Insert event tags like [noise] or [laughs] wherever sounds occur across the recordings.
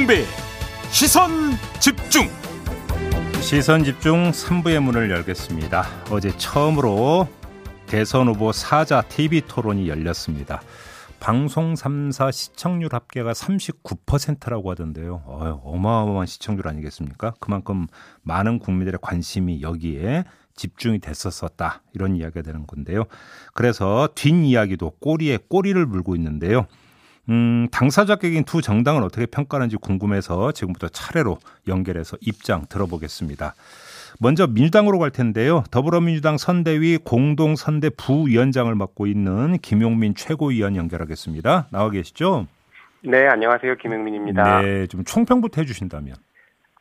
김종배 시선 집중 시선 집중 3부의 문을 열겠습니다. 어제 처음으로 대선 후보 사자 TV 토론이 열렸습니다. 방송 3사 시청률 합계가 39%라고 하던데요. 어마어마한 시청률 아니겠습니까? 그만큼 많은 국민들의 관심이 여기에 집중이 됐었었다. 이런 이야기가 되는 건데요. 그래서 뒷이야기도 꼬리에 꼬리를 물고 있는데요. 음, 당사자 격인 두 정당을 어떻게 평가하는지 궁금해서 지금부터 차례로 연결해서 입장 들어보겠습니다. 먼저 민주당으로 갈 텐데요. 더불어민주당 선대위 공동 선대 부위원장을 맡고 있는 김용민 최고위원 연결하겠습니다. 나와 계시죠? 네, 안녕하세요. 김용민입니다. 네, 좀 총평부터 해주신다면.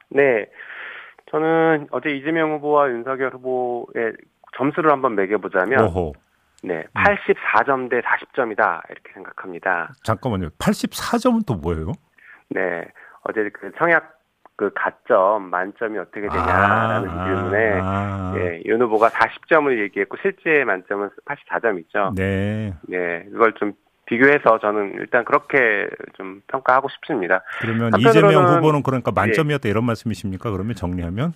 네, 저는 어제 이재명 후보와 윤석열 후보의 점수를 한번 매겨보자면 오호. 네, 84점 대 40점이다 이렇게 생각합니다. 잠깐만요. 84점은 또 뭐예요? 네, 어제 그 청약 그 가점 만점이 어떻게 되냐라는 아, 질문에 아. 예, 윤 후보가 40점을 얘기했고 실제 만점은 84점이죠. 네. 네, 그걸 좀 비교해서 저는 일단 그렇게 좀 평가하고 싶습니다. 그러면 이재명 후보는 그러니까 만점이었다 이런 말씀이십니까? 그러면 정리하면?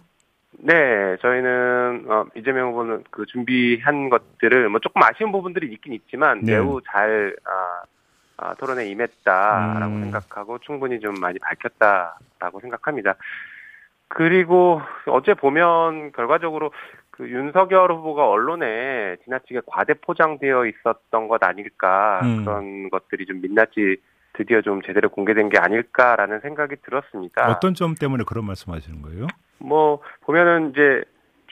네, 저희는 어, 이재명 후보는 그 준비한 것들을 뭐 조금 아쉬운 부분들이 있긴 있지만 네. 매우 잘 아, 아, 토론에 임했다라고 음. 생각하고 충분히 좀 많이 밝혔다라고 생각합니다. 그리고 어제 보면 결과적으로 그 윤석열 후보가 언론에 지나치게 과대 포장되어 있었던 것 아닐까 음. 그런 것들이 좀 민낯이 드디어 좀 제대로 공개된 게 아닐까라는 생각이 들었습니다. 어떤 점 때문에 그런 말씀하시는 거예요? 뭐 보면은 이제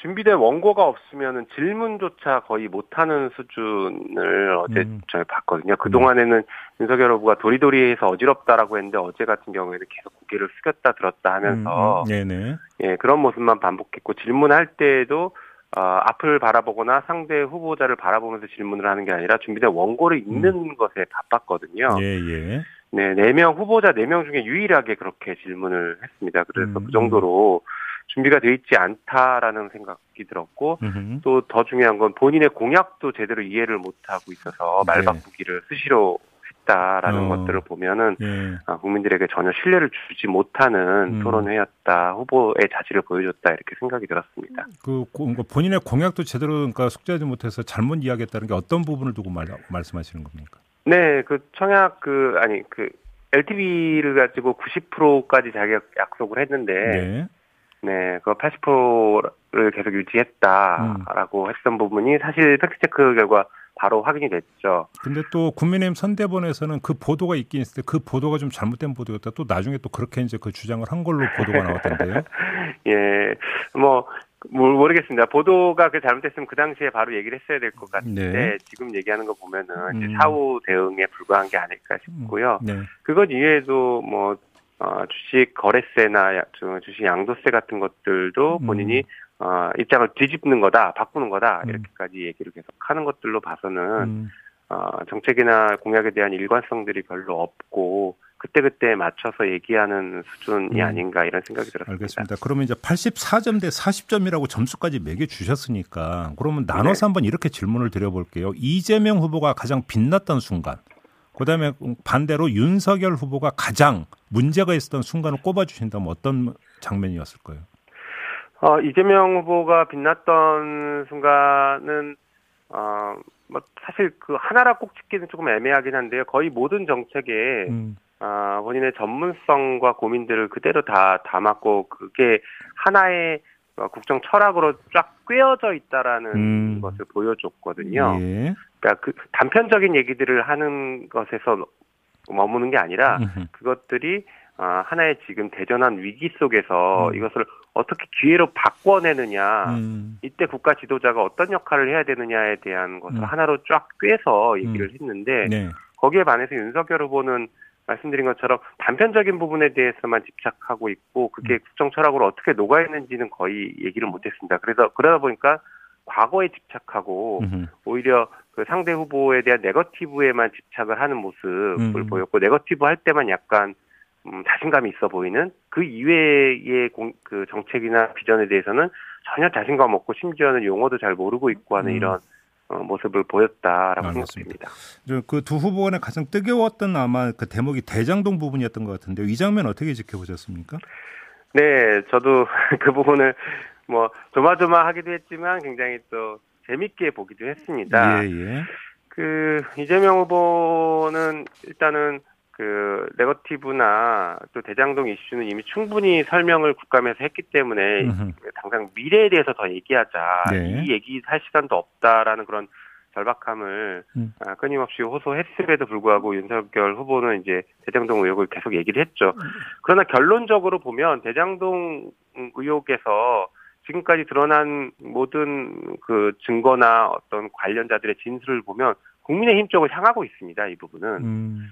준비된 원고가 없으면은 질문조차 거의 못하는 수준을 어제 음. 저희 봤거든요. 그 동안에는 윤석열 후보가 도리도리해서 어지럽다라고 했는데 어제 같은 경우에는 계속 고개를 숙였다 들었다 하면서 음, 음. 네네. 예 그런 모습만 반복했고 질문할 때에도 어, 앞을 바라보거나 상대 후보자를 바라보면서 질문을 하는 게 아니라 준비된 원고를 읽는 것에 바빴거든요. 예, 예. 네, 네명 후보자 네명 중에 유일하게 그렇게 질문을 했습니다. 그래서 음, 그 정도로 준비가 돼 있지 않다라는 생각이 들었고. 또 더 중요한 건 본인의 공약도 제대로 이해를 못 하고 있어서 네. 말바꾸기를 수시로 했다라는 어. 것들을 보면은 예. 아, 국민들에게 전혀 신뢰를 주지 못하는 음. 토론회였다. 후보의 자질을 보여줬다 이렇게 생각이 들었습니다. 그 고- 그러니까 본인의 공약도 제대로 그러니까 숙지하지 못해서 잘못 이야기했다는 게 어떤 부분을 두고 말, 말씀하시는 겁니까? 네, 그 청약 그 아니 그 LTV를 가지고 90%까지 자기가 약속을 했는데 네. 네, 그 80%를 계속 유지했다라고 했던 부분이 사실 팩트체크 결과 바로 확인이 됐죠. 근데 또 국민의힘 선대본에서는 그 보도가 있긴 있을 때 그 보도가 좀 잘못된 보도였다. 또 나중에 또 그렇게 이제 그 주장을 한 걸로 보도가 나왔던데요. [laughs] 예, 뭐, 모- 모르겠습니다. 보도가 그 잘못됐으면 그 당시에 바로 얘기를 했어야 될 것 같은데, 네. 지금 얘기하는 거 보면은 음. 사후 대응에 불과한 게 아닐까 싶고요. 네. 그것 이외에도 뭐, 어, 주식 거래세나 주식 양도세 같은 것들도 음. 본인이 어, 입장을 뒤집는 거다, 바꾸는 거다, 음. 이렇게까지 얘기를 계속 하는 것들로 봐서는 음. 어, 정책이나 공약에 대한 일관성들이 별로 없고 그때그때 맞춰서 얘기하는 수준이 음. 아닌가 이런 생각이 들었습니다. 알겠습니다. 그러면 이제 84점 대 40점이라고 점수까지 매겨 주셨으니까 그러면 나눠서 네. 한번 이렇게 질문을 드려볼게요. 이재명 후보가 가장 빛났던 순간, 그다음에 반대로 윤석열 후보가 가장 문제가 있었던 순간을 꼽아주신다면 어떤 장면이었을까요? 어, 이재명 후보가 빛났던 순간은 어, 뭐 사실 그 하나라 꼭 찍기는 조금 애매하긴 한데요. 거의 모든 정책에 음, 아, 본인의 전문성과 고민들을 그대로 다 담았고 그게 하나의 어, 국정 철학으로 쫙 꿰어져 있다라는 음. 것을 보여줬거든요. 예. 그러니까 그 단편적인 얘기들을 하는 것에서 머무는 게 아니라. 그것들이 아, 하나의 지금 대전한 위기 속에서 음. 이것을 어떻게 기회로 바꿔내느냐, 음, 이때 국가 지도자가 어떤 역할을 해야 되느냐에 대한 것을 음. 하나로 쫙 꿰서 얘기를 했는데 네. 거기에 반해서 윤석열 후보는 말씀드린 것처럼 단편적인 부분에 대해서만 집착하고 있고 그게 음. 국정 철학으로 어떻게 녹아 있는지는 거의 얘기를 못했습니다. 그래서 그러다 보니까 과거에 집착하고 음흠. 오히려 그 상대 후보에 대한 네거티브에만 집착을 하는 모습을 음. 보였고 네거티브 할 때만 약간 음, 자신감이 있어 보이는 그 이외의 공, 그 정책이나 비전에 대해서는 전혀 자신감 없고 심지어는 용어도 잘 모르고 있고 하는 음. 이런 어, 모습을 보였다라고 알겠습니다. 생각됩니다. 그 두 후보 간에 가장 뜨거웠던 아마 그 대목이 대장동 부분이었던 것 같은데요. 이 장면 어떻게 지켜보셨습니까? 네, 저도 [laughs] 그 부분을 뭐 조마조마하기도 했지만 굉장히 또 재밌게 보기도 했습니다. 예, 예. 그 이재명 후보는 일단은 그 네거티브나 또 대장동 이슈는 이미 충분히 설명을 국감에서 했기 때문에 음흠. 당장 미래에 대해서 더 얘기하자 네. 이 얘기 할 시간도 없다라는 그런 절박함을 음. 아, 끊임없이 호소했음에도 불구하고 윤석열 후보는 이제 대장동 의혹을 계속 얘기를 했죠. 그러나 결론적으로 보면 대장동 의혹에서 지금까지 드러난 모든 그 증거나 어떤 관련자들의 진술을 보면 국민의힘 쪽을 향하고 있습니다. 이 부분은 음,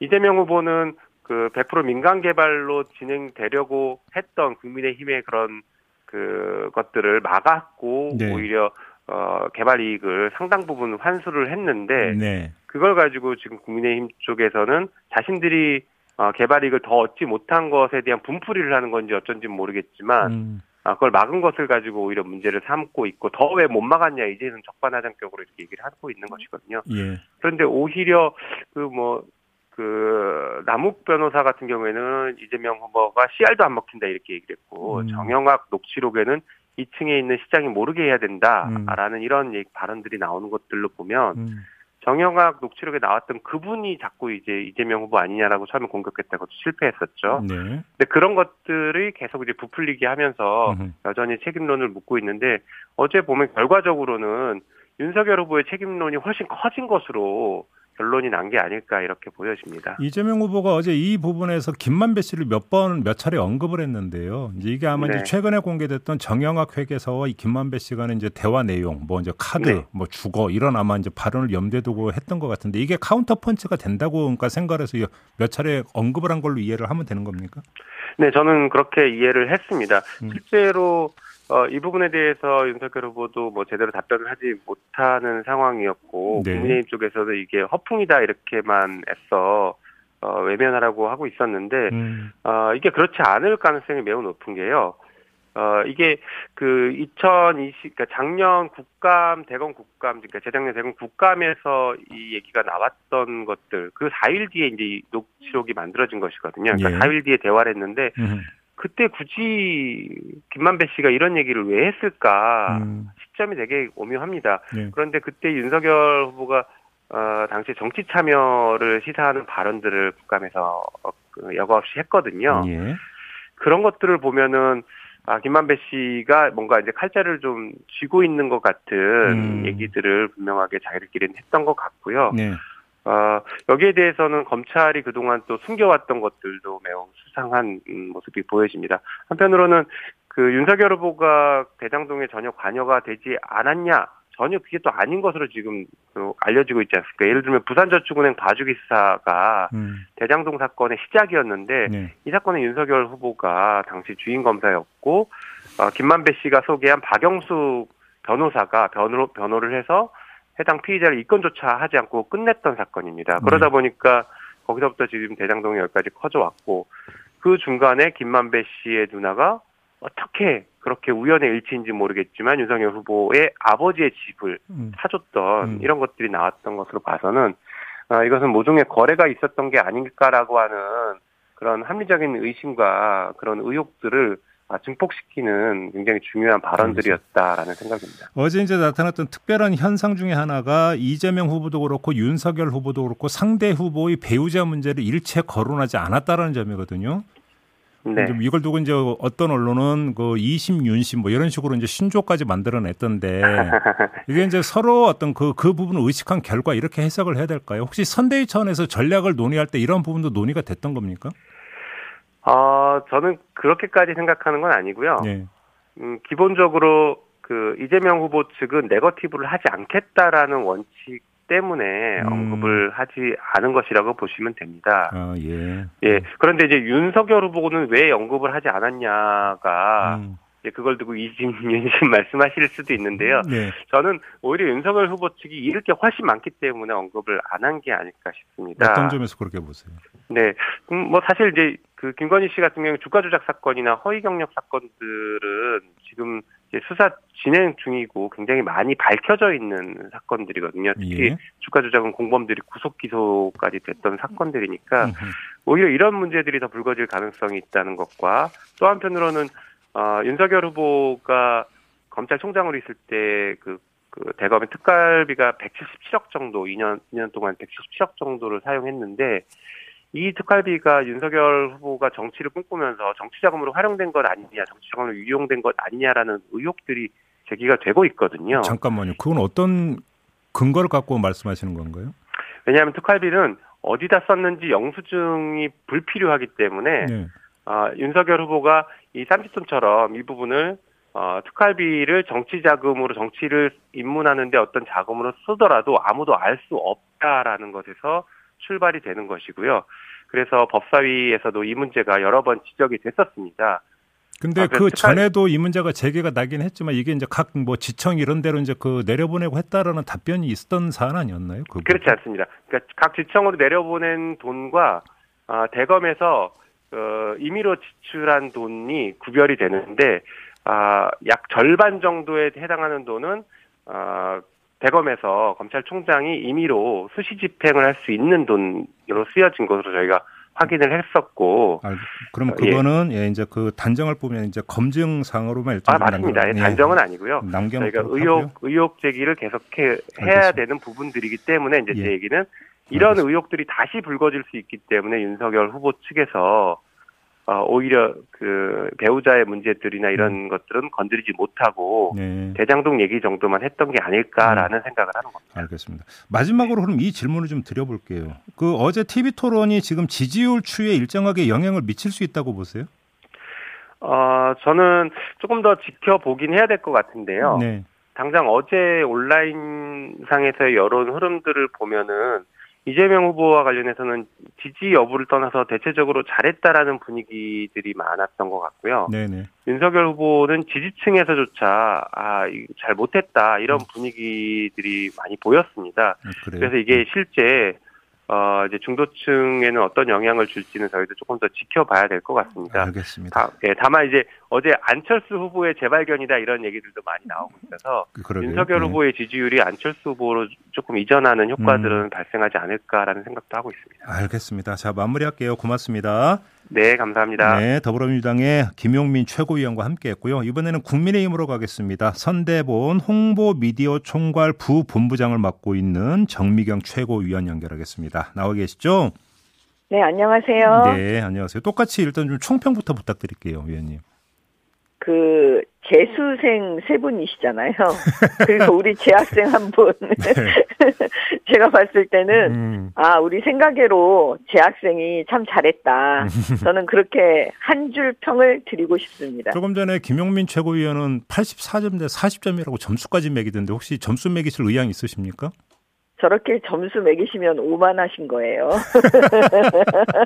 이재명 후보는 그 100% 민간 개발로 진행되려고 했던 국민의힘의 그런 그 것들을 막았고 네. 오히려 어 개발 이익을 상당 부분 환수를 했는데 네. 그걸 가지고 지금 국민의힘 쪽에서는 자신들이 어 개발 이익을 더 얻지 못한 것에 대한 분풀이를 하는 건지 어쩐지 모르겠지만 음, 아, 그걸 막은 것을 가지고 오히려 문제를 삼고 있고 더 왜 못 막았냐 이제는 적반하장격으로 이렇게 얘기를 하고 있는 것이거든요. 예. 그런데 오히려 그뭐 그 남욱 변호사 같은 경우에는 이재명 후보가 씨알도 안 먹힌다 이렇게 얘기를 했고 음. 정영학 녹취록에는 2층에 있는 시장이 모르게 해야 된다라는 음. 이런 얘기, 발언들이 나오는 것들로 보면 음, 정영학 녹취록에 나왔던 그분이 자꾸 이제 이재명 후보 아니냐라고 처음에 공격했다고 실패했었죠. 네. 근데 그런 것들이 계속 이제 부풀리게 하면서 음흠. 여전히 책임론을 묻고 있는데 어제 보면 결과적으로는 윤석열 후보의 책임론이 훨씬 커진 것으로 결론이 난 게 아닐까 이렇게 보여집니다. 이재명 후보가 어제 이 부분에서 김만배 씨를 몇 번 몇 차례 언급을 했는데요. 이제 이게 아마 네. 이제 최근에 공개됐던 정영학 회계사와 이 김만배 씨간의 이제 대화 내용, 뭐 이제 카드, 네. 뭐 주거 이런 아마 이제 발언을 염두에 두고 했던 것 같은데 이게 카운터 펀치가 된다고 그러니까 생각해서 몇 차례 언급을 한 걸로 이해를 하면 되는 겁니까? 네, 저는 그렇게 이해를 했습니다. 음. 실제로 어, 이 부분에 대해서 윤석열 후보도 뭐 제대로 답변을 하지 못하는 상황이었고 네. 국민의힘 쪽에서도 이게 허풍이다 이렇게만 애써 어, 외면하라고 하고 있었는데 음, 어, 이게 그렇지 않을 가능성이 매우 높은 게요. 어, 이게 그 2020, 그러니까 작년 국감, 대검 국감, 그러니까 재작년 대검 국감에서 이 얘기가 나왔던 것들, 그 4일 뒤에 이제 이 녹취록이 만들어진 것이거든요. 그러니까 예. 4일 뒤에 대화를 했는데, 음, 그때 굳이 김만배 씨가 이런 얘기를 왜 했을까? 음, 시점이 되게 오묘합니다. 네. 그런데 그때 윤석열 후보가 어, 당시 정치 참여를 시사하는 발언들을 국감에서 어, 그 여과 없이 했거든요. 예. 그런 것들을 보면은 아 김만배 씨가 뭔가 이제 칼자를 좀 쥐고 있는 것 같은 음. 얘기들을 분명하게 자기들끼리는 했던 것 같고요. 네. 어, 여기에 대해서는 검찰이 그동안 또 숨겨왔던 것들도 매우 수상한 음, 모습이 보여집니다. 한편으로는 그 윤석열 후보가 대장동에 전혀 관여가 되지 않았냐 전혀 그게 또 아닌 것으로 지금 또 알려지고 있지 않습니까? 예를 들면 부산저축은행 봐주기 수사가 음, 대장동 사건의 시작이었는데 네. 이 사건은 윤석열 후보가 당시 주인 검사였고 어, 김만배 씨가 소개한 박영수 변호사가 변호, 변호를 해서 해당 피의자를 입건조차 하지 않고 끝냈던 사건입니다. 그러다 네. 보니까 거기서부터 지금 대장동이 여기까지 커져왔고 그 중간에 김만배 씨의 누나가 어떻게 그렇게 우연의 일치인지 모르겠지만 윤석열 후보의 아버지의 집을 음, 사줬던 음. 이런 것들이 나왔던 것으로 봐서는 아, 이것은 모종의 거래가 있었던 게 아닐까라고 하는 그런 합리적인 의심과 그런 의혹들을 아, 증폭시키는 굉장히 중요한 발언들이었다라는 생각입니다. 어제 이제 나타났던 특별한 현상 중에 하나가 이재명 후보도 그렇고 윤석열 후보도 그렇고 상대 후보의 배우자 문제를 일체 거론하지 않았다라는 점이거든요. 네. 이걸 두고 이제 어떤 언론은 그 이심 윤심 뭐 이런 식으로 이제 신조까지 만들어냈던데 [laughs] 이게 이제 서로 어떤 그그 부분을 의식한 결과 이렇게 해석을 해야 될까요? 혹시 선대위 차원에서 전략을 논의할 때 이런 부분도 논의가 됐던 겁니까? 어, 저는 그렇게까지 생각하는 건 아니고요. 네. 음, 기본적으로 그 이재명 후보 측은 네거티브를 하지 않겠다라는 원칙 때문에 음. 언급을 하지 않은 것이라고 보시면 됩니다. 아, 예. 예. 그런데 이제 윤석열 후보는 왜 언급을 하지 않았냐가 음. 이제 그걸 두고 이심 윤심 [laughs] 말씀하실 수도 있는데요. 네. 저는 오히려 윤석열 후보 측이 잃을 게 훨씬 많기 때문에 언급을 안 한 게 아닐까 싶습니다. 어떤 점에서 그렇게 보세요? 네. 음, 뭐 사실 이제 그 김건희 씨 같은 경우 주가 조작 사건이나 허위 경력 사건들은 지금 수사 진행 중이고 굉장히 많이 밝혀져 있는 사건들이거든요. 특히 예. 주가 조작은 공범들이 구속 기소까지 됐던 사건들이니까. 오히려 이런 문제들이 더 불거질 가능성이 있다는 것과 또 한편으로는 어, 윤석열 후보가 검찰총장으로 있을 때그 그 대검의 특갈비가 177억 정도 2년 2년 동안 177억 정도를 사용했는데 이 특활비가 윤석열 후보가 정치를 꿈꾸면서 정치 자금으로 활용된 것 아니냐, 정치 자금으로 유용된 것 아니냐라는 의혹들이 제기가 되고 있거든요. 잠깐만요. 그건 어떤 근거를 갖고 말씀하시는 건가요? 왜냐하면 특활비는 어디다 썼는지 영수증이 불필요하기 때문에 네. 어, 윤석열 후보가 이 쌈짓돈처럼 이 부분을 어, 특활비를 정치 자금으로 정치를 입문하는데 어떤 자금으로 쓰더라도 아무도 알 수 없다라는 것에서 출발이 되는 것이고요. 그래서 법사위에서도 이 문제가 여러 번 지적이 됐었습니다. 근데 아, 그 특활- 전에도 이 문제가 제기가 나긴 했지만 이게 이제 각 뭐 지청 이런 데로 이제 그 내려보내고 했다라는 답변이 있었던 사안 아니었나요? 그 그렇지 않습니다. 그러니까 각 지청으로 내려보낸 돈과 아, 대검에서 어, 임의로 지출한 돈이 구별이 되는데 아, 약 절반 정도에 해당하는 돈은 아, 대검에서 검찰총장이 임의로 수시 집행을 할 수 있는 돈으로 쓰여진 것으로 저희가 확인을 했었고 알, 그럼 어, 예. 그거는 예. 이제 그 단정을 보면 이제 검증 상으로만 일단 아 맞습니다. 예, 단정은 아니고요. 남겨 저희가 의혹 의혹 제기를 계속해 해야 알겠습니다. 되는 부분들이기 때문에 이제 예. 제 얘기는 이런 알겠습니다. 의혹들이 다시 불거질 수 있기 때문에 윤석열 후보 측에서 어, 오히려 그 배우자의 문제들이나 이런 것들은 건드리지 못하고 네. 대장동 얘기 정도만 했던 게 아닐까라는 생각을 하는 겁니다. 알겠습니다. 마지막으로 그럼 이 질문을 좀 드려볼게요. 그 어제 TV 토론이 지금 지지율 추이에 일정하게 영향을 미칠 수 있다고 보세요? 어, 저는 조금 더 지켜보긴 해야 될 것 같은데요. 네. 당장 어제 온라인상에서의 여론 흐름들을 보면은 이재명 후보와 관련해서는 지지 여부를 떠나서 대체적으로 잘했다라는 분위기들이 많았던 것 같고요. 네네. 윤석열 후보는 지지층에서조차 아, 잘 못했다 이런 분위기들이 많이 보였습니다. 음, 그래요. 그래서 이게 실제 어, 이제 중도층에는 어떤 영향을 줄지는 저희도 조금 더 지켜봐야 될 것 같습니다. 알겠습니다. 다, 예, 다만 이제 어제 안철수 후보의 재발견이다 이런 얘기들도 많이 나오고 있어서 그- 그러게요. 윤석열 네. 후보의 지지율이 안철수 후보로 조금 이전하는 효과들은 발생하지 않을까라는 생각도 하고 있습니다. 알겠습니다. 자 마무리할게요. 고맙습니다. 네, 감사합니다. 네, 더불어민주당의 김용민 최고위원과 함께했고요. 이번에는 국민의힘으로 가겠습니다. 선대본 홍보 미디어 총괄 부 본부장을 맡고 있는 정미경 최고위원 연결하겠습니다. 나와 계시죠? 네, 안녕하세요. 네, 안녕하세요. 똑같이 일단 좀 총평부터 부탁드릴게요, 위원님. 그 재수생 세 분이시잖아요. [laughs] 그리고 우리 재학생 한 분. [laughs] 제가 봤을 때는 음, 아, 우리 생각외로 재학생이 참 잘했다. [laughs] 저는 그렇게 한 줄 평을 드리고 싶습니다. 조금 전에 김용민 최고위원은 84점 대 40점이라고 점수까지 매기던데 혹시 점수 매기실 의향 있으십니까? 저렇게 점수 매기시면 오만하신 거예요. [laughs]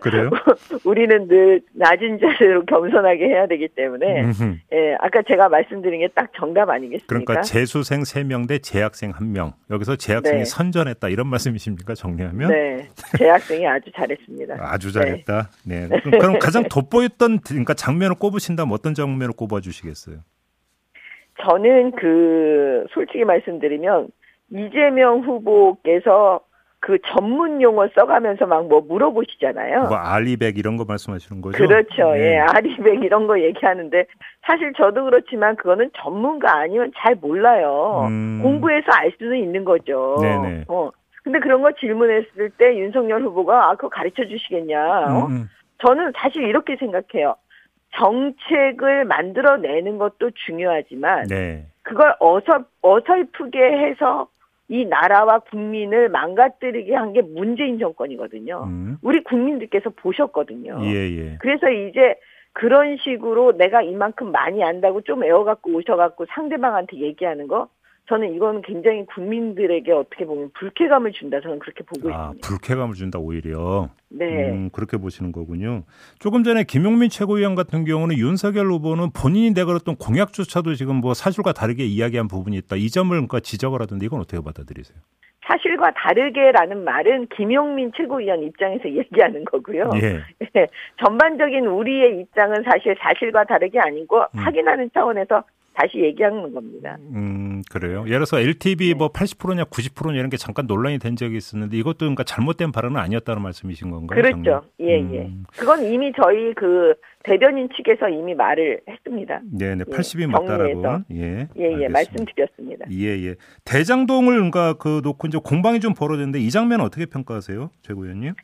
그래요? [laughs] 우리는 늘 낮은 자세로 겸손하게 해야 되기 때문에. 예, 아까 제가 말씀드린 게 딱 정답 아니겠습니까? 그러니까 재수생 3명 대 재학생 1명. 여기서 재학생이 네. 선전했다 이런 말씀이십니까? 정리하면? 네, 재학생이 아주 잘했습니다. 아주 잘했다. 네. 그럼- 그럼 가장 돋보였던 그러니까 장면을 꼽으신다면 어떤 장면을 꼽아 주시겠어요? 저는 그 솔직히 말씀드리면 이재명 후보께서 그 전문 용어 써가면서 막 뭐 물어보시잖아요. 뭐 알리백 이런 거 말씀하시는 거죠? 그렇죠. 네. 예, 아리백 이런 거 얘기하는데 사실 저도 그렇지만 그거는 전문가 아니면 잘 몰라요. 음. 공부해서 알 수는 있는 거죠. 네네. 어. 근데 그런 거 질문했을 때 윤석열 후보가 아 그거 가르쳐 주시겠냐? 어? 음, 음. 저는 사실 이렇게 생각해요. 정책을 만들어내는 것도 중요하지만 네. 그걸 어서 어설프게 해서 이 나라와 국민을 망가뜨리게 한 게 문재인 정권이거든요. 음. 우리 국민들께서 보셨거든요. 예, 예. 그래서 이제 그런 식으로 내가 이만큼 많이 안다고 좀 애워갖고 오셔갖고 상대방한테 얘기하는 거 저는 이거는 굉장히 국민들에게 어떻게 보면 불쾌감을 준다 저는 그렇게 보고 아, 있습니다. 불쾌감을 준다 오히려. 네. 음, 그렇게 보시는 거군요. 조금 전에 김용민 최고위원 같은 경우는 윤석열 후보는 본인이 내걸었던 공약조차도 지금 뭐 사실과 다르게 이야기한 부분이 있다. 이 점을 그러니까 지적을 하던데 이건 어떻게 받아들이세요? 사실과 다르게라는 말은 김용민 최고위원 입장에서 [laughs] 얘기하는 거고요. 예. 예, 전반적인 우리의 입장은 사실 사실과 다르게 아니고 음. 확인하는 차원에서 다시 얘기하는 겁니다. 음, 그래요. 예를 들어서 LTV 네. 뭐 80%냐 90%냐 이런 게 잠깐 논란이 된 적이 있었는데 이것도 그러니까 잘못된 발언은 아니었다는 말씀이신 건가요? 그렇죠. 예, 예. 음. 그건 이미 저희 그 대변인 측에서 이미 말을 했습니다. 네, 네. 예, 80이 맞다라고. 정리해서. 예. 예, 예, 알겠습니다. 말씀드렸습니다. 예, 예. 대장동을 그러니까 그 놓고 이제 공방이 좀 벌어졌는데 이 장면 어떻게 평가하세요? 최 의원님?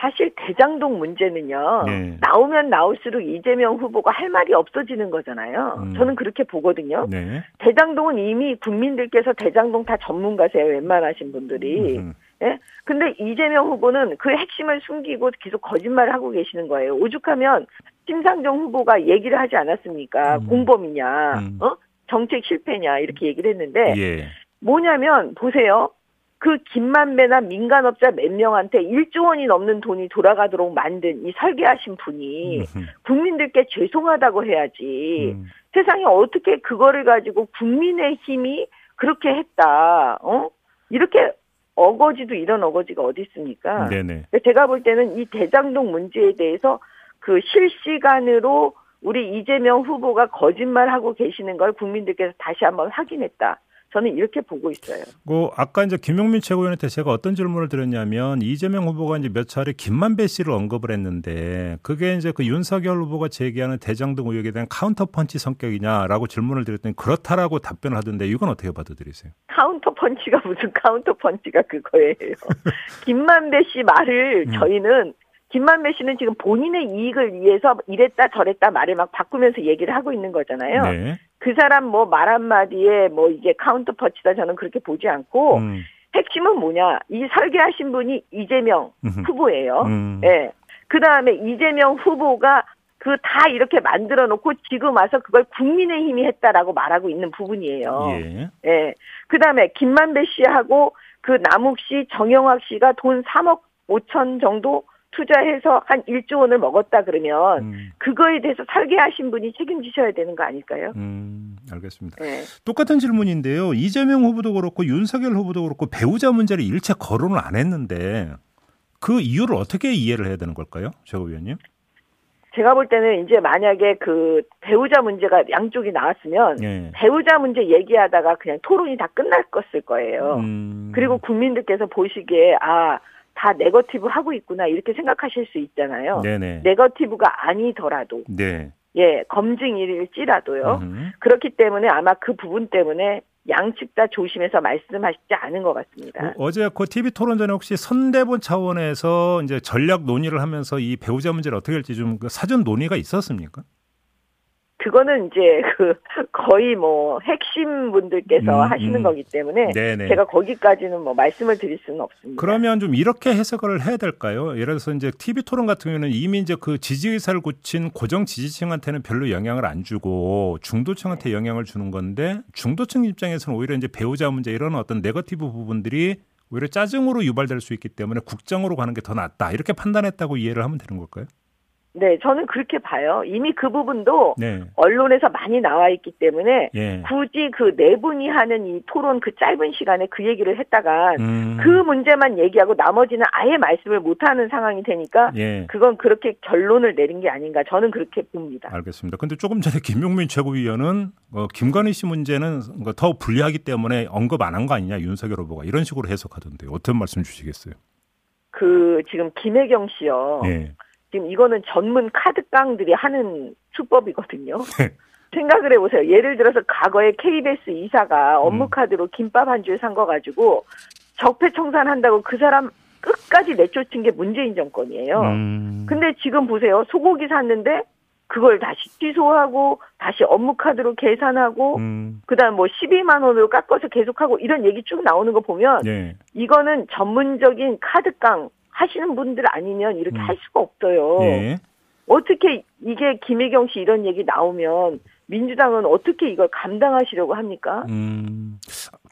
사실 대장동 문제는요. 네. 나오면 나올수록 이재명 후보가 할 말이 없어지는 거잖아요. 음. 저는 그렇게 보거든요. 네. 대장동은 이미 국민들께서 대장동 다 전문가세요. 웬만하신 분들이. 음, 예? 근데 이재명 후보는 그 핵심을 숨기고 계속 거짓말을 하고 계시는 거예요. 오죽하면 심상정 후보가 얘기를 하지 않았습니까? 음. 공범이냐, 음. 어? 정책 실패냐, 이렇게 얘기를 했는데, 예. 뭐냐면, 보세요. 그 김만배나 민간업자 몇 명한테 1조 원이 넘는 돈이 돌아가도록 만든 이 설계하신 분이 음, 국민들께 죄송하다고 해야지. 음. 세상에 어떻게 그거를 가지고 국민의 힘이 그렇게 했다, 어? 이렇게 어거지도 이런 어거지가 어디 있습니까? 네네. 제가 볼 때는 이 대장동 문제에 대해서 그 실시간으로 우리 이재명 후보가 거짓말하고 계시는 걸 국민들께서 다시 한번 확인했다. 저는 이렇게 보고 있어요. 그 아까 이제 김용민 최고위원한테 제가 어떤 질문을 드렸냐면 이재명 후보가 이제 몇 차례 김만배 씨를 언급을 했는데 그게 이제 그 윤석열 후보가 제기하는 대장동 의혹에 대한 카운터 펀치 성격이냐라고 질문을 드렸더니 그렇다라고 답변을 하던데 이건 어떻게 받아들이세요? 카운터 펀치가 무슨 카운터 펀치가 그거예요. [laughs] 김만배 씨 말을 음. 저희는 김만배 씨는 지금 본인의 이익을 위해서 이랬다 저랬다 말을 막 바꾸면서 얘기를 하고 있는 거잖아요. 네. 그 사람 뭐 말 한마디에 뭐 이게 카운터 펀치다 저는 그렇게 보지 않고 음, 핵심은 뭐냐. 이 설계하신 분이 이재명 음, 후보예요. 음. 예. 그 다음에 이재명 후보가 그 다 이렇게 만들어 놓고 지금 와서 그걸 국민의힘이 했다라고 말하고 있는 부분이에요. 예. 예. 그 다음에 김만배 씨하고 그 남욱 씨, 정영학 씨가 돈 3억 5천 정도 투자해서 한 1조 원을 먹었다 그러면 음, 그거에 대해서 설계하신 분이 책임지셔야 되는 거 아닐까요? 음, 알겠습니다. 예. 똑같은 질문인데요. 이재명 후보도 그렇고 윤석열 후보도 그렇고 배우자 문제를 일체 거론을 안 했는데 그 이유를 어떻게 이해를 해야 되는 걸까요? 최고 위원님? 제가 볼 때는 이제 만약에 그 배우자 문제가 양쪽이 나왔으면 예. 배우자 문제 얘기하다가 그냥 토론이 다 끝날 것을 거예요. 음, 그리고 국민들께서 보시기에 아, 다 네거티브 하고 있구나 이렇게 생각하실 수 있잖아요. 네네. 네거티브가 아니더라도 네. 예, 검증일지라도요. 음. 그렇기 때문에 아마 그 부분 때문에 양측 다 조심해서 말씀하시지 않은 것 같습니다. 어, 어제 그 TV 토론 전에 혹시 선대본 차원에서 이제 전략 논의를 하면서 이 배우자 문제를 어떻게 할지 좀그 사전 논의가 있었습니까? 그거는 이제 [laughs] 그 거의 뭐 핵심 분들께서 음, 하시는 음. 거기 때문에 네네. 제가 거기까지는 뭐 말씀을 드릴 수는 없습니다. 그러면 좀 이렇게 해석을 해야 될까요? 예를 들어서 이제 TV 토론 같은 경우는 이미 이제 그 지지 의사를 굳힌 고정 지지층한테는 별로 영향을 안 주고 중도층한테 영향을 주는 건데 중도층 입장에서는 오히려 이제 배우자 문제 이런 어떤 네거티브 부분들이 오히려 짜증으로 유발될 수 있기 때문에 국정으로 가는 게 더 낫다 이렇게 판단했다고 이해를 하면 되는 걸까요? 네, 저는 그렇게 봐요. 이미 그 부분도 네, 언론에서 많이 나와 있기 때문에 예. 굳이 그 네 분이 하는 이 토론 그 짧은 시간에 그 얘기를 했다가 음, 그 문제만 얘기하고 나머지는 아예 말씀을 못 하는 상황이 되니까 예. 그건 그렇게 결론을 내린 게 아닌가 저는 그렇게 봅니다. 알겠습니다. 근데 조금 전에 김용민 최고위원은 어, 김건희 씨 문제는 뭐더 불리하기 때문에 언급 안 한 거 아니냐 윤석열 후보가 이런 식으로 해석하던데요. 어떤 말씀 주시겠어요? 그 지금 김혜경 씨요. 예. 지금 이거는 전문 카드깡들이 하는 수법이거든요. 네. [laughs] 생각을 해보세요. 예를 들어서 과거에 KBS 이사가 업무 음. 카드로 김밥 한 줄 산 거 가지고 적폐청산한다고 그 사람 끝까지 내쫓은 게 문재인 정권이에요. 음. 근데 지금 보세요. 소고기 샀는데 그걸 다시 취소하고 다시 업무 카드로 계산하고 음. 그다음 뭐 12만 원으로 깎아서 계속하고 이런 얘기 쭉 나오는 거 보면 예. 이거는 전문적인 카드깡 하시는 분들 아니면 이렇게 음. 할 수가 없어요. 예. 어떻게 이게 김혜경 씨 이런 얘기 나오면 민주당은 어떻게 이걸 감당하시려고 합니까? 음.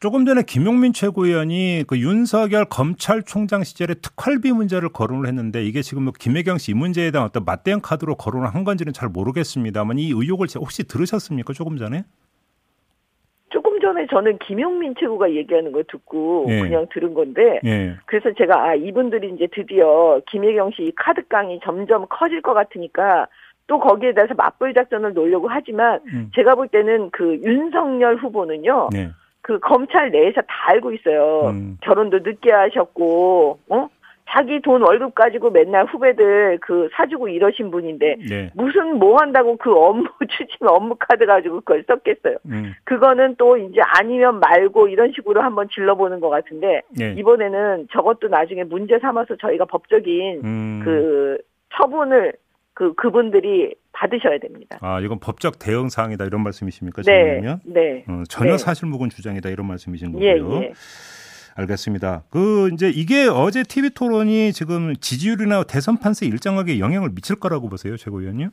조금 전에 김용민 최고위원이 그 윤석열 검찰총장 시절에 특활비 문제를 거론을 했는데 이게 지금 뭐 김혜경 씨 이 문제에 대한 어떤 맞대응 카드로 거론을 한 건지는 잘 모르겠습니다만 이 의혹을 혹시 들으셨습니까? 조금 전에? 전에 저는 김용민 최고가 얘기하는 거 듣고 예. 그냥 들은 건데 예. 그래서 제가 아 이분들이 이제 드디어 김혜경 씨이 카드깡이 점점 커질 것 같으니까 또 거기에 대해서 맞불 작전을 놓으려고 하지만 음. 제가 볼 때는 그 윤석열 후보는요 네. 그 검찰 내에서 다 알고 있어요. 음. 결혼도 늦게 하셨고 어 자기 돈 월급 가지고 맨날 후배들 그 사주고 이러신 분인데 네. 무슨 뭐 한다고 그 업무 [laughs] 추진 업무 카드 가지고 그걸 썼겠어요. 음. 그거는 또 이제 아니면 말고 이런 식으로 한번 질러보는 것 같은데 예. 이번에는 저것도 나중에 문제 삼아서 저희가 법적인 음. 그 처분을 그 그분들이 받으셔야 됩니다. 아, 이건 법적 대응 사항이다 이런 말씀이십니까? 네, 지금요? 네, 어, 전혀 네. 사실무근 주장이다 이런 말씀이신 예, 거고요. 예. 알겠습니다. 그 이제 이게 어제 TV 토론이 지금 지지율이나 대선 판세 일정하게 영향을 미칠 거라고 보세요, 최고위원님?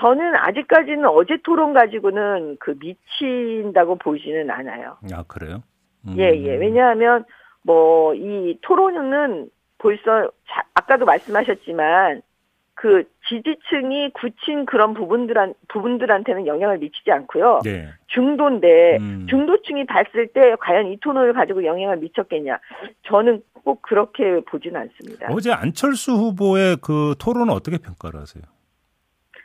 저는 아직까지는 어제 토론 가지고는 그 미친다고 보지는 않아요. 아 그래요? 음. 예, 예. 왜냐하면 뭐 이 토론은 벌써 자- 아까도 말씀하셨지만 그 지지층이 굳힌 그런 부분들한 부분들한테는 영향을 미치지 않고요. 네. 중도인데 음. 중도층이 봤을 때 과연 이 토론을 가지고 영향을 미쳤겠냐? 저는 꼭 그렇게 보진 않습니다. 어제 안철수 후보의 그 토론은 어떻게 평가를 하세요?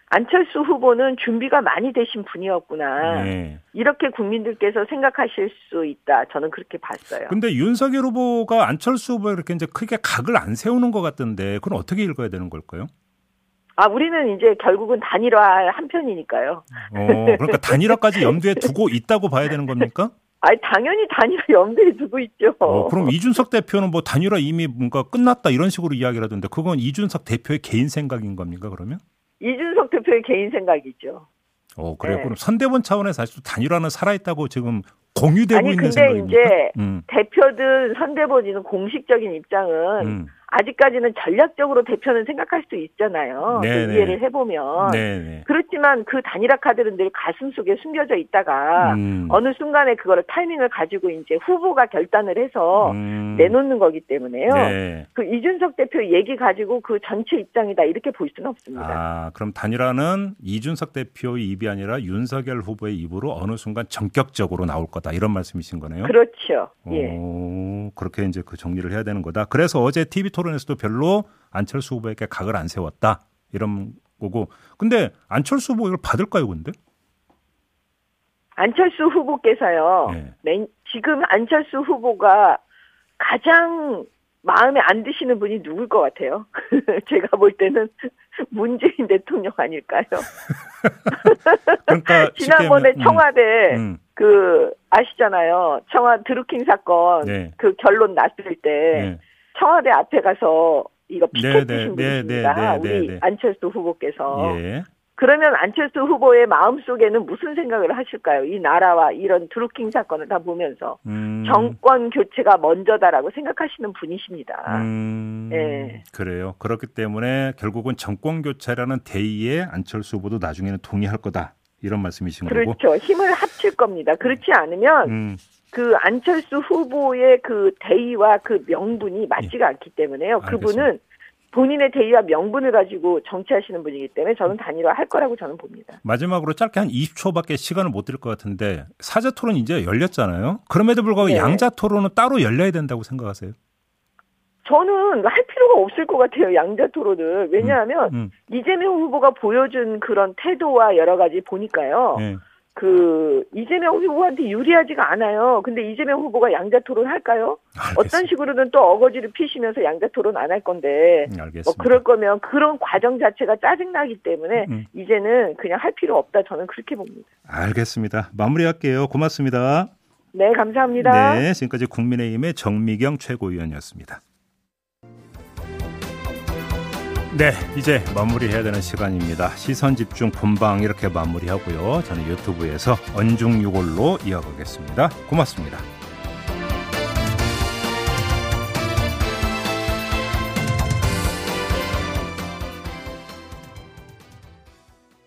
안철수 후보는 준비가 많이 되신 분이었구나. 네. 이렇게 국민들께서 생각하실 수 있다. 저는 그렇게 봤어요. 근데 윤석열 후보가 안철수 후보에 이렇게 이제 크게 각을 안 세우는 것 같던데 그건 어떻게 읽어야 되는 걸까요? 아, 우리는 이제 결국은 단일화 한 편이니까요. 어, 그러니까 단일화까지 염두에 두고 있다고 봐야 되는 겁니까? 아니, 당연히 단일화 염두에 두고 있죠. 어, 그럼 이준석 대표는 뭐 단일화 이미 뭔가 끝났다 이런 식으로 이야기를 하던데 그건 이준석 대표의 개인 생각인 겁니까 그러면? 이준석 대표의 개인 생각이죠. 어 그래요. 네. 그럼 선대본 차원에서 사실 단일화는 살아있다고 지금 공유되고 아니, 있는 근데 생각입니까? 이제 음, 대표든 선대본이든 공식적인 입장은 음. 아직까지는 전략적으로 대표는 생각할 수도 있잖아요. 그 네네. 이해를 해보면. 네네. 그렇지만 그 단일화 카드는 늘 가슴 속에 숨겨져 있다가 음. 어느 순간에 그거를 타이밍을 가지고 이제 후보가 결단을 해서 음. 내놓는 거기 때문에요. 네. 그 이준석 대표 얘기 가지고 그 전체 입장이다 이렇게 볼 수는 없습니다. 아, 그럼 단일화는 이준석 대표의 입이 아니라 윤석열 후보의 입으로 어느 순간 전격적으로 나올 거다 이런 말씀이신 거네요. 그렇죠. 예. 오, 그렇게 이제 그 정리를 해야 되는 거다. 그래서 어제 TV 토론 에서도 별로 안철수 후보에게 각을 안 세웠다 이런 거고. 근데 안철수 후보 이걸 받을까요, 근데? 안철수 후보께서요. 네. 맨- 지금 안철수 후보가 가장 마음에 안 드시는 분이 누굴 것 같아요? [laughs] 제가 볼 때는 [laughs] 문재인 대통령 아닐까요? [laughs] 그러니까 지난번에 음, 청와대 음, 그 아시잖아요. 청와 드루킹 사건 네. 그 결론 났을 때 네. 청와대 앞에 가서 이거 네, 피켓 네, 드신 네, 분이십니다. 네, 네, 우리 네, 네. 안철수 후보께서. 예. 그러면 안철수 후보의 마음속에는 무슨 생각을 하실까요? 이 나라와 이런 드루킹 사건을 다 보면서 음, 정권 교체가 먼저다라고 생각하시는 분이십니다. 음, 예. 그래요. 그렇기 때문에 결국은 정권 교체라는 대의에 안철수 후보도 나중에는 동의할 거다. 이런 말씀이신 거고. 그렇죠. 힘을 합칠 겁니다. 그렇지 않으면 음, 그 안철수 후보의 그 대의와 그 명분이 맞지가 않기 때문에요. 예. 알겠습니다. 그분은 본인의 대의와 명분을 가지고 정치하시는 분이기 때문에 저는 단일화 할 거라고 저는 봅니다. 마지막으로 짧게 한 20초밖에 시간을 못 드릴 것 같은데 사자 토론 이제 열렸잖아요. 그럼에도 불구하고 네. 양자 토론은 따로 열려야 된다고 생각하세요? 저는 할 필요가 없을 것 같아요. 양자 토론을. 왜냐하면 음, 이재명 후보가 보여준 그런 태도와 여러 가지 보니까요. 네. 그 이재명 후보한테 유리하지가 않아요. 근데 이재명 후보가 양자 토론 할까요? 어떤 알겠습니다. 식으로는 또 어거지를 피시면서 양자 토론 안 할 건데 음, 뭐 알겠습니다. 그럴 거면 그런 과정 자체가 짜증나기 때문에 음. 이제는 그냥 할 필요 없다 저는 그렇게 봅니다. 알겠습니다. 마무리할게요. 고맙습니다. 네, 감사합니다. 네, 지금까지 국민의힘의 정미경 최고위원이었습니다. 네, 이제 마무리해야 되는 시간입니다. 시선 집중 본방 이렇게 마무리하고요. 저는 유튜브에서 언중유골로 이어가겠습니다. 고맙습니다.